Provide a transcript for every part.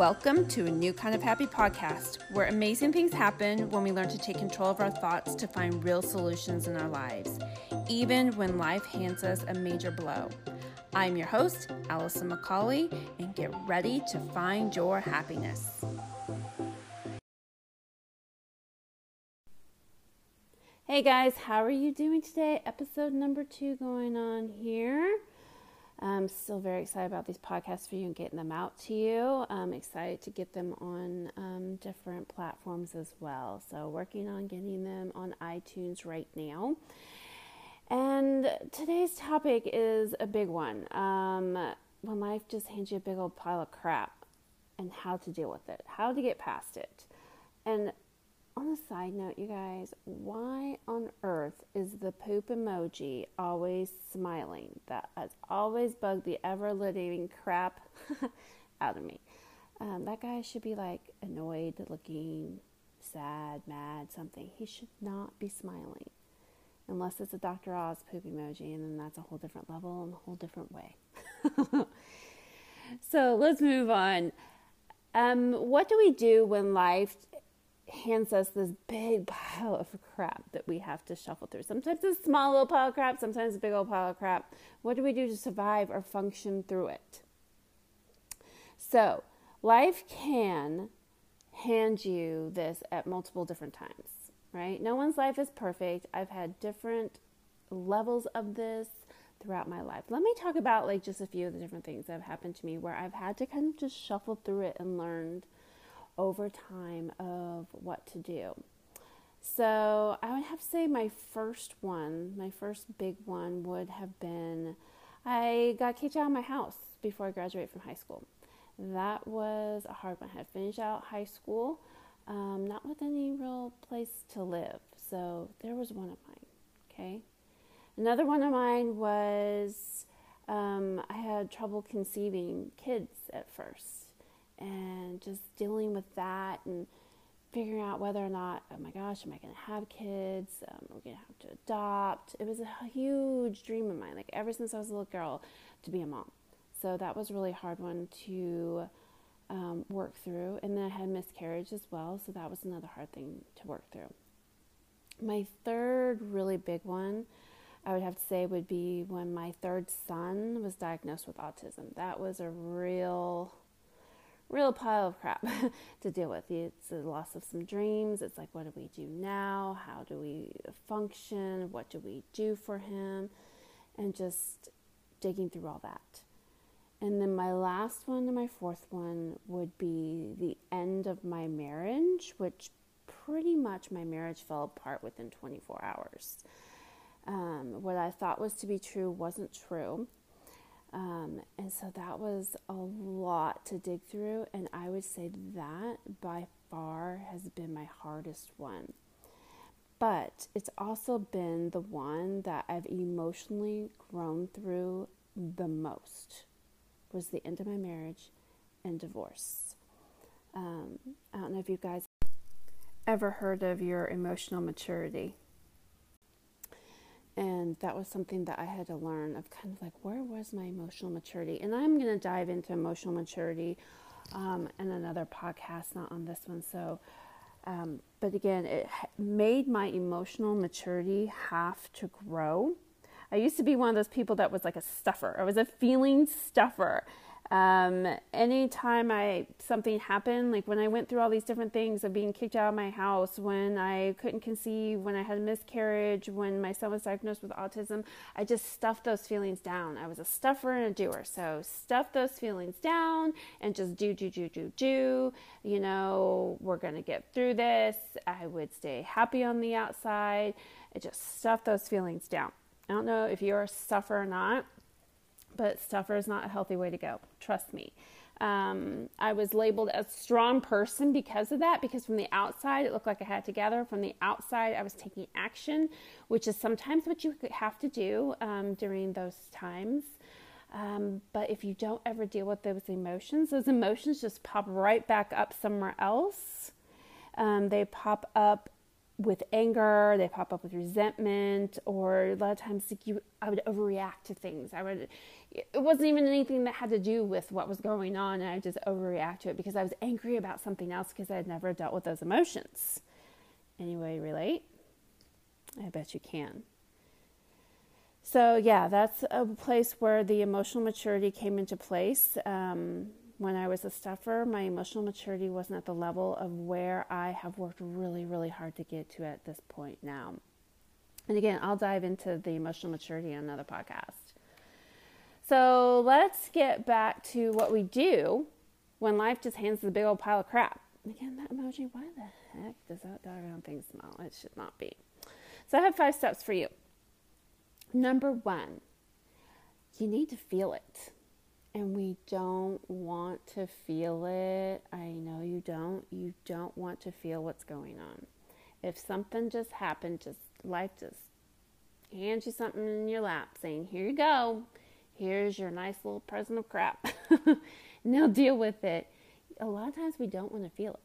Welcome to a new kind of happy podcast where amazing things happen when we learn to take control of our thoughts to find real solutions in our lives, even when life hands us a major blow. I'm your host, Allison McCauley, and get ready to find your happiness. Hey guys, how are you doing today? Episode number two going on here. I'm still very excited about these podcasts for you and getting them out to you. I'm excited to get them on um, different platforms as well. So, working on getting them on iTunes right now. And today's topic is a big one. Um, when life just hands you a big old pile of crap and how to deal with it, how to get past it. And on a side note, you guys, why on earth is the poop emoji always smiling? That has always bugged the ever living crap out of me. Um, that guy should be like annoyed looking, sad, mad, something. He should not be smiling. Unless it's a Dr. Oz poop emoji, and then that's a whole different level and a whole different way. so let's move on. Um, what do we do when life hands us this big pile of crap that we have to shuffle through. Sometimes a small little pile of crap, sometimes a big old pile of crap. What do we do to survive or function through it? So, life can hand you this at multiple different times, right? No one's life is perfect. I've had different levels of this throughout my life. Let me talk about like just a few of the different things that have happened to me where I've had to kind of just shuffle through it and learned over time of what to do. So I would have to say my first one, my first big one would have been I got kicked out of my house before I graduated from high school. That was a hard one. I had finished out high school, um, not with any real place to live. So there was one of mine. Okay. Another one of mine was um, I had trouble conceiving kids at first and just dealing with that and figuring out whether or not, oh my gosh, am I going to have kids? Um, are we going to have to adopt? It was a huge dream of mine, like ever since I was a little girl, to be a mom. So that was a really hard one to um, work through. And then I had miscarriage as well, so that was another hard thing to work through. My third really big one, I would have to say, would be when my third son was diagnosed with autism. That was a real real pile of crap to deal with. It's the loss of some dreams. It's like, what do we do now? How do we function? What do we do for him? And just digging through all that. And then my last one and my fourth one would be the end of my marriage, which pretty much my marriage fell apart within 24 hours. Um, what I thought was to be true wasn't true. Um, and so that was a lot to dig through, and I would say that by far has been my hardest one. But it's also been the one that I've emotionally grown through the most was the end of my marriage and divorce. Um, I don't know if you guys ever heard of your emotional maturity and that was something that I had to learn of kind of like where was my emotional maturity? And I'm going to dive into emotional maturity um, in another podcast not on this one so um, but again it made my emotional maturity have to grow. I used to be one of those people that was like a stuffer. I was a feeling stuffer um, anytime I something happened, like when I went through all these different things of being kicked out of my house, when I couldn't conceive, when I had a miscarriage, when my son was diagnosed with autism, I just stuffed those feelings down. I was a stuffer and a doer. So stuff those feelings down and just do, do, do, do, do. You know, we're gonna get through this. I would stay happy on the outside. I just stuff those feelings down. I don't know if you're a stuffer or not but stuffer is not a healthy way to go. Trust me. Um, I was labeled a strong person because of that, because from the outside it looked like I had to gather. From the outside, I was taking action, which is sometimes what you have to do um, during those times. Um, but if you don't ever deal with those emotions, those emotions just pop right back up somewhere else. Um, they pop up with anger, they pop up with resentment, or a lot of times like you, I would overreact to things. I would, it wasn't even anything that had to do with what was going on, and I just overreact to it because I was angry about something else because I had never dealt with those emotions. Anyway, relate? I bet you can. So yeah, that's a place where the emotional maturity came into place. Um, when I was a stuffer, my emotional maturity wasn't at the level of where I have worked really, really hard to get to at this point now. And again, I'll dive into the emotional maturity another podcast. So let's get back to what we do when life just hands us a big old pile of crap. Again, that emoji, why the heck does that doggone thing smell? It should not be. So I have five steps for you. Number one, you need to feel it and we don't want to feel it. I know you don't. You don't want to feel what's going on. If something just happened, just life just hands you something in your lap saying, Here you go. Here's your nice little present of crap. now deal with it. A lot of times we don't want to feel it.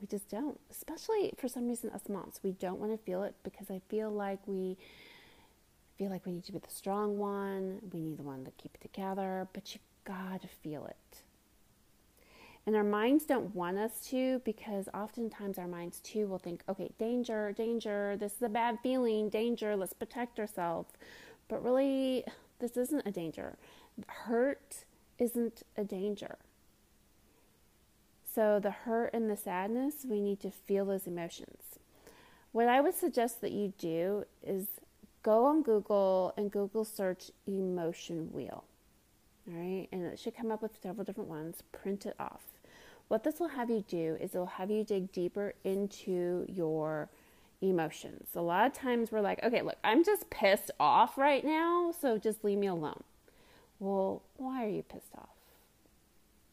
We just don't. Especially for some reason, us moms, we don't want to feel it because I feel like we feel like we need to be the strong one. We need the one to keep it together, but you gotta feel it. And our minds don't want us to because oftentimes our minds too will think, okay, danger, danger, this is a bad feeling, danger, let's protect ourselves. But really, this isn't a danger. Hurt isn't a danger. So, the hurt and the sadness, we need to feel those emotions. What I would suggest that you do is go on Google and Google search emotion wheel. All right, and it should come up with several different ones. Print it off. What this will have you do is it'll have you dig deeper into your emotions. A lot of times we're like, okay, look, I'm just pissed off right now, so just leave me alone. Well, why are you pissed off?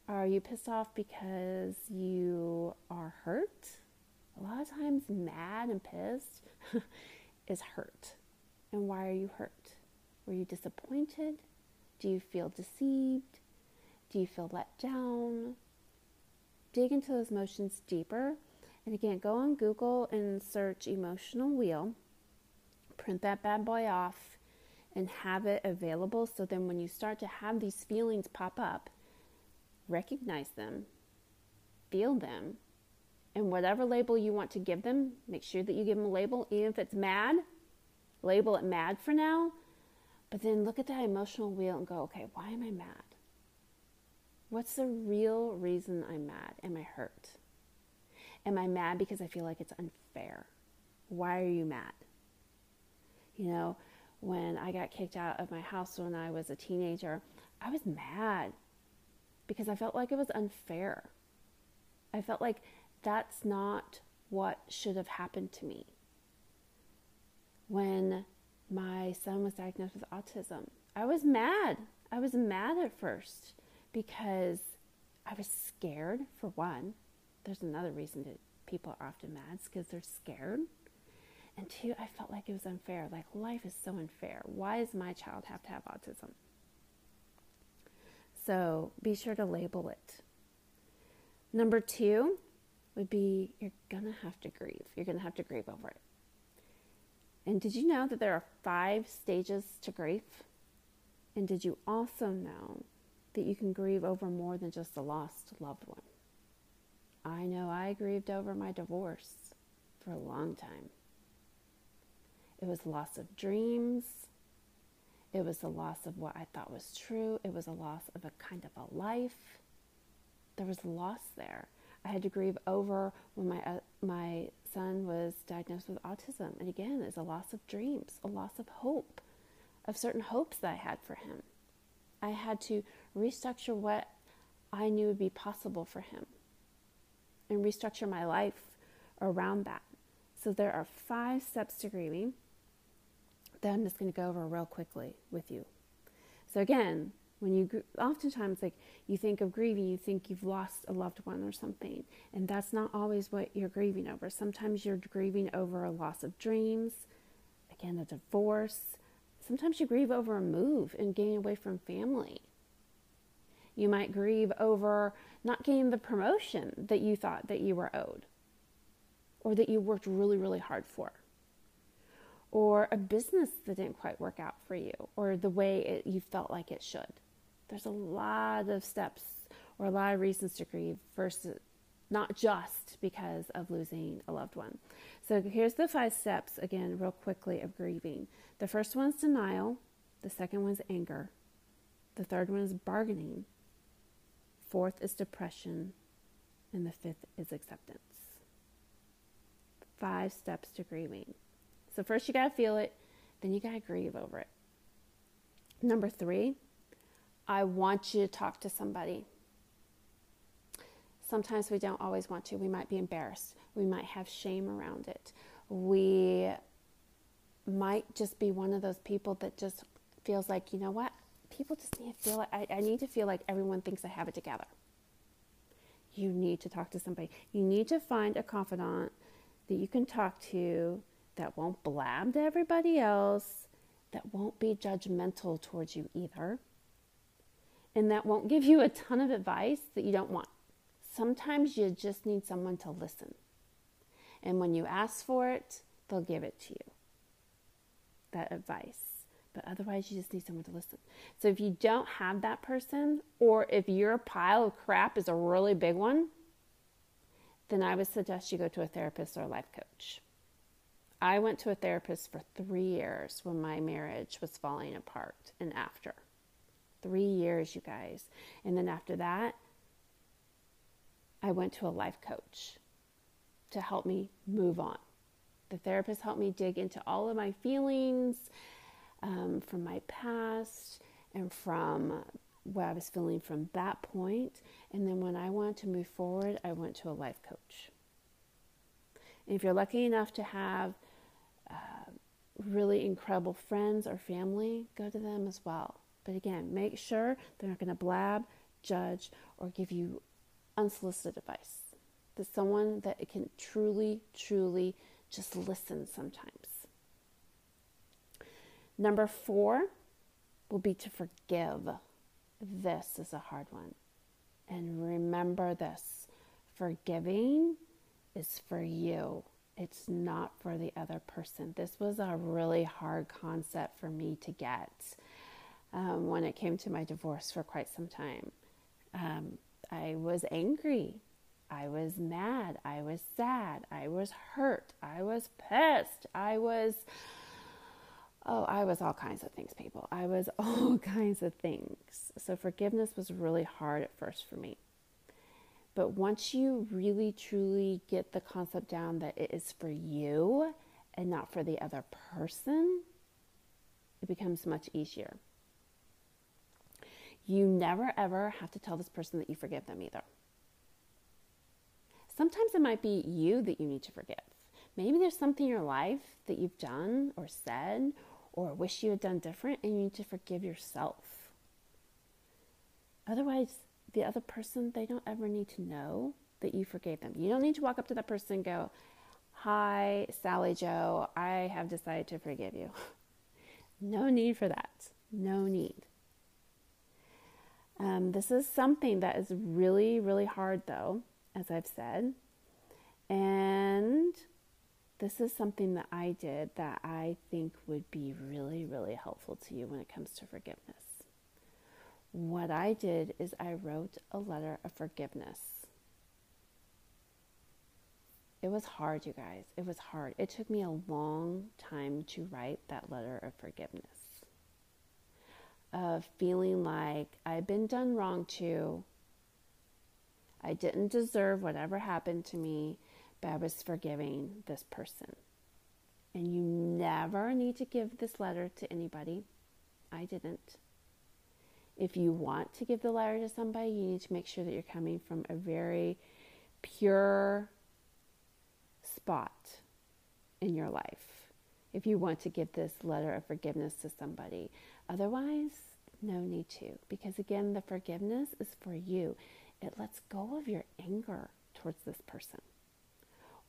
Are you pissed off because you are hurt? A lot of times, mad and pissed is hurt. And why are you hurt? Were you disappointed? Do you feel deceived? Do you feel let down? Dig into those emotions deeper. And again, go on Google and search emotional wheel. Print that bad boy off and have it available so then when you start to have these feelings pop up, recognize them, feel them, and whatever label you want to give them, make sure that you give them a label, even if it's mad, label it mad for now, but then look at that emotional wheel and go, okay, why am I mad? What's the real reason I'm mad? Am I hurt? Am I mad because I feel like it's unfair? Why are you mad? You know, when I got kicked out of my house when I was a teenager, I was mad because I felt like it was unfair. I felt like that's not what should have happened to me. When my son was diagnosed with autism. I was mad. I was mad at first because I was scared, for one. There's another reason that people are often mad because they're scared. And two, I felt like it was unfair. Like, life is so unfair. Why does my child have to have autism? So be sure to label it. Number two would be you're going to have to grieve. You're going to have to grieve over it. And did you know that there are five stages to grief? And did you also know that you can grieve over more than just a lost loved one? I know I grieved over my divorce for a long time. It was loss of dreams. It was the loss of what I thought was true. It was a loss of a kind of a life. There was loss there. I had to grieve over when my uh, my son was diagnosed with autism. And again, it's a loss of dreams, a loss of hope, of certain hopes that I had for him. I had to restructure what I knew would be possible for him and restructure my life around that. So there are five steps to grieving that I'm just going to go over real quickly with you. So again, when you oftentimes like you think of grieving you think you've lost a loved one or something and that's not always what you're grieving over. Sometimes you're grieving over a loss of dreams again a divorce. Sometimes you grieve over a move and getting away from family. You might grieve over not getting the promotion that you thought that you were owed or that you worked really, really hard for, or a business that didn't quite work out for you, or the way it, you felt like it should. There's a lot of steps or a lot of reasons to grieve versus not just because of losing a loved one. So here's the five steps again, real quickly, of grieving. The first one is denial, the second one is anger, the third one is bargaining, fourth is depression, and the fifth is acceptance. Five steps to grieving. So, first you got to feel it, then you got to grieve over it. Number three, I want you to talk to somebody. Sometimes we don't always want to. We might be embarrassed. We might have shame around it. We might just be one of those people that just feels like, you know what? People just need to feel like, I, I need to feel like everyone thinks I have it together. You need to talk to somebody. You need to find a confidant that you can talk to that won't blab to everybody else, that won't be judgmental towards you either, and that won't give you a ton of advice that you don't want. Sometimes you just need someone to listen. And when you ask for it, they'll give it to you. That advice. But otherwise, you just need someone to listen. So if you don't have that person, or if your pile of crap is a really big one, then I would suggest you go to a therapist or a life coach. I went to a therapist for three years when my marriage was falling apart and after. Three years, you guys. And then after that, I went to a life coach to help me move on. The therapist helped me dig into all of my feelings um, from my past and from what I was feeling from that point. And then when I wanted to move forward, I went to a life coach. And if you're lucky enough to have uh, really incredible friends or family, go to them as well. But again, make sure they're not going to blab, judge, or give you unsolicited advice. That someone that can truly, truly just listen sometimes. Number four will be to forgive. This is a hard one. And remember this forgiving is for you, it's not for the other person. This was a really hard concept for me to get um, when it came to my divorce for quite some time. Um, I was angry. I was mad. I was sad. I was hurt. I was pissed. I was, oh, I was all kinds of things, people. I was all kinds of things. So forgiveness was really hard at first for me. But once you really truly get the concept down that it is for you and not for the other person, it becomes much easier. You never ever have to tell this person that you forgive them either. Sometimes it might be you that you need to forgive. Maybe there's something in your life that you've done or said or wish you had done different and you need to forgive yourself. Otherwise, the other person, they don't ever need to know that you forgave them. You don't need to walk up to that person and go, Hi, Sally Joe, I have decided to forgive you. no need for that. No need. Um, this is something that is really, really hard, though, as I've said. And this is something that I did that I think would be really, really helpful to you when it comes to forgiveness. What I did is I wrote a letter of forgiveness. It was hard, you guys. It was hard. It took me a long time to write that letter of forgiveness of feeling like I've been done wrong to. I didn't deserve whatever happened to me, but I was forgiving this person. And you never need to give this letter to anybody. I didn't. If you want to give the letter to somebody, you need to make sure that you're coming from a very pure spot in your life. If you want to give this letter of forgiveness to somebody, Otherwise, no need to. Because again, the forgiveness is for you. It lets go of your anger towards this person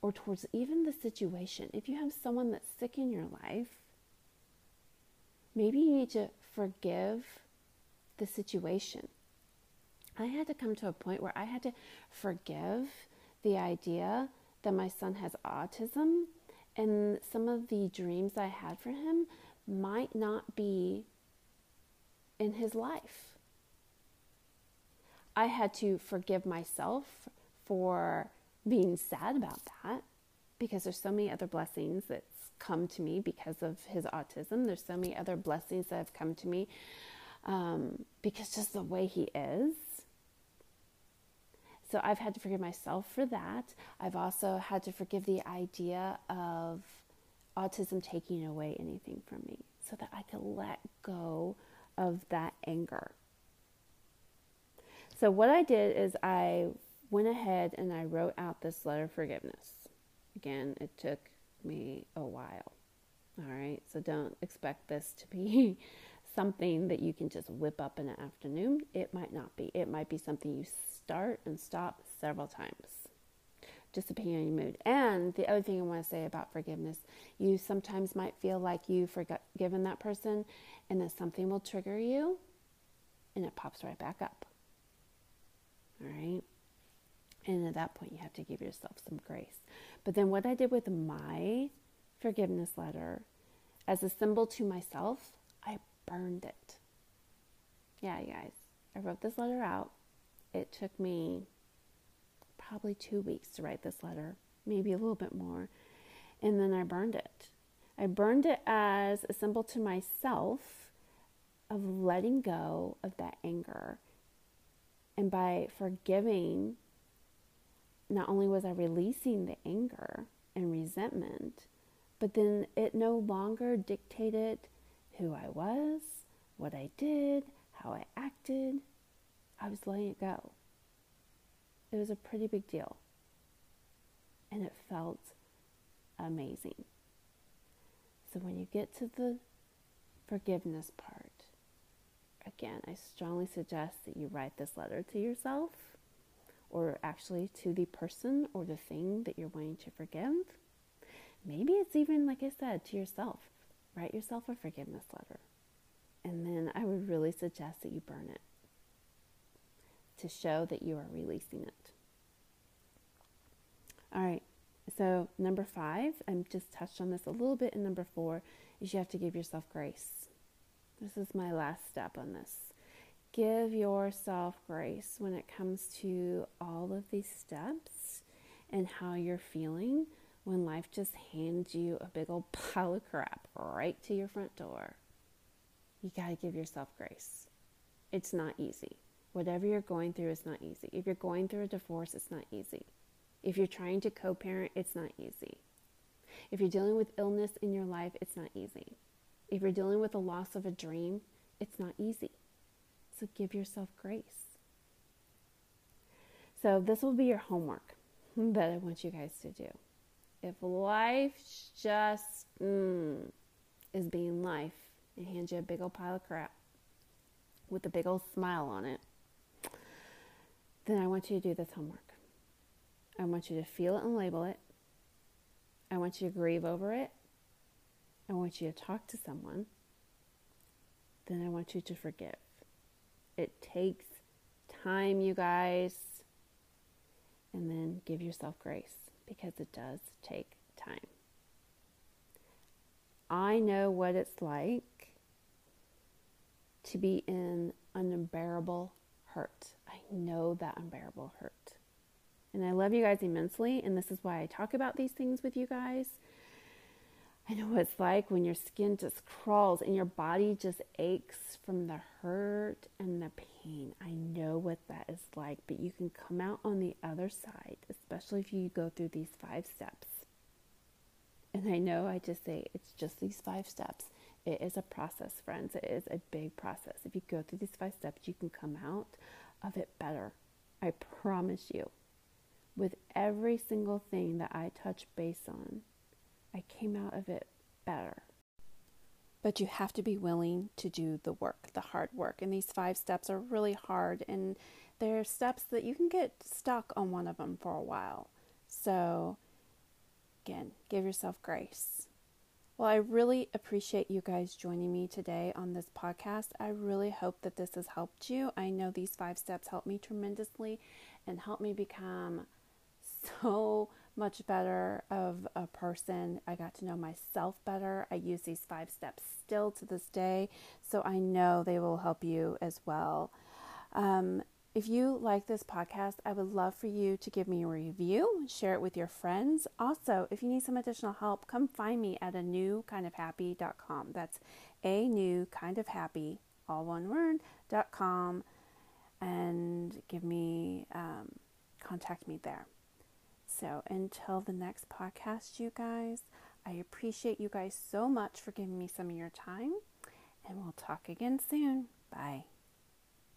or towards even the situation. If you have someone that's sick in your life, maybe you need to forgive the situation. I had to come to a point where I had to forgive the idea that my son has autism and some of the dreams I had for him might not be in his life. I had to forgive myself for being sad about that because there's so many other blessings that's come to me because of his autism. There's so many other blessings that have come to me um, because just the way he is. So I've had to forgive myself for that. I've also had to forgive the idea of autism taking away anything from me so that I could let go of that anger. So, what I did is I went ahead and I wrote out this letter of forgiveness. Again, it took me a while. All right, so don't expect this to be something that you can just whip up in an afternoon. It might not be. It might be something you start and stop several times, your mood. And the other thing I want to say about forgiveness, you sometimes might feel like you've forgiven that person, and then something will trigger you, and it pops right back up. All right. And at that point, you have to give yourself some grace. But then, what I did with my forgiveness letter, as a symbol to myself, I burned it. Yeah, you guys, I wrote this letter out. It took me probably two weeks to write this letter, maybe a little bit more. And then I burned it. I burned it as a symbol to myself of letting go of that anger. And by forgiving not only was I releasing the anger and resentment, but then it no longer dictated who I was, what I did, how I acted. I was letting it go. It was a pretty big deal. And it felt amazing. So when you get to the forgiveness part, again, I strongly suggest that you write this letter to yourself or actually to the person or the thing that you're wanting to forgive. Maybe it's even, like I said, to yourself. Write yourself a forgiveness letter. And then I would really suggest that you burn it to show that you are releasing it. All right, so number five, I just touched on this a little bit in number four, is you have to give yourself grace. This is my last step on this give yourself grace when it comes to all of these steps and how you're feeling when life just hands you a big old pile of crap right to your front door. You got to give yourself grace. It's not easy. Whatever you're going through is not easy. If you're going through a divorce, it's not easy. If you're trying to co parent, it's not easy. If you're dealing with illness in your life, it's not easy. If you're dealing with the loss of a dream, it's not easy. So give yourself grace. So this will be your homework that I want you guys to do. If life just mm, is being life and hands you a big old pile of crap with a big old smile on it, then I want you to do this homework. I want you to feel it and label it. I want you to grieve over it. I want you to talk to someone. Then I want you to forgive. It takes time, you guys. And then give yourself grace because it does take time. I know what it's like to be in unbearable hurt. Know that unbearable hurt. And I love you guys immensely, and this is why I talk about these things with you guys I know what it's like when your skin just crawls and your body just aches from the hurt and the pain. I know what that is like, but you can come out on the other side, especially if you go through these five steps. And I know I just say it's just these five steps. It is a process, friends. It is a big process. If you go through these five steps, you can come out of it better. I promise you. With every single thing that I touch base on, I came out of it better. But you have to be willing to do the work, the hard work. And these five steps are really hard. And they're steps that you can get stuck on one of them for a while. So, again, give yourself grace. Well, I really appreciate you guys joining me today on this podcast. I really hope that this has helped you. I know these five steps helped me tremendously and helped me become so much better of a person. I got to know myself better. I use these five steps still to this day, so I know they will help you as well. Um, if you like this podcast, I would love for you to give me a review, share it with your friends. Also, if you need some additional help, come find me at a new kind of happy.com. That's a new kind of happy, all one word, dot com, and give me, um, contact me there. So until the next podcast, you guys, I appreciate you guys so much for giving me some of your time, and we'll talk again soon. Bye.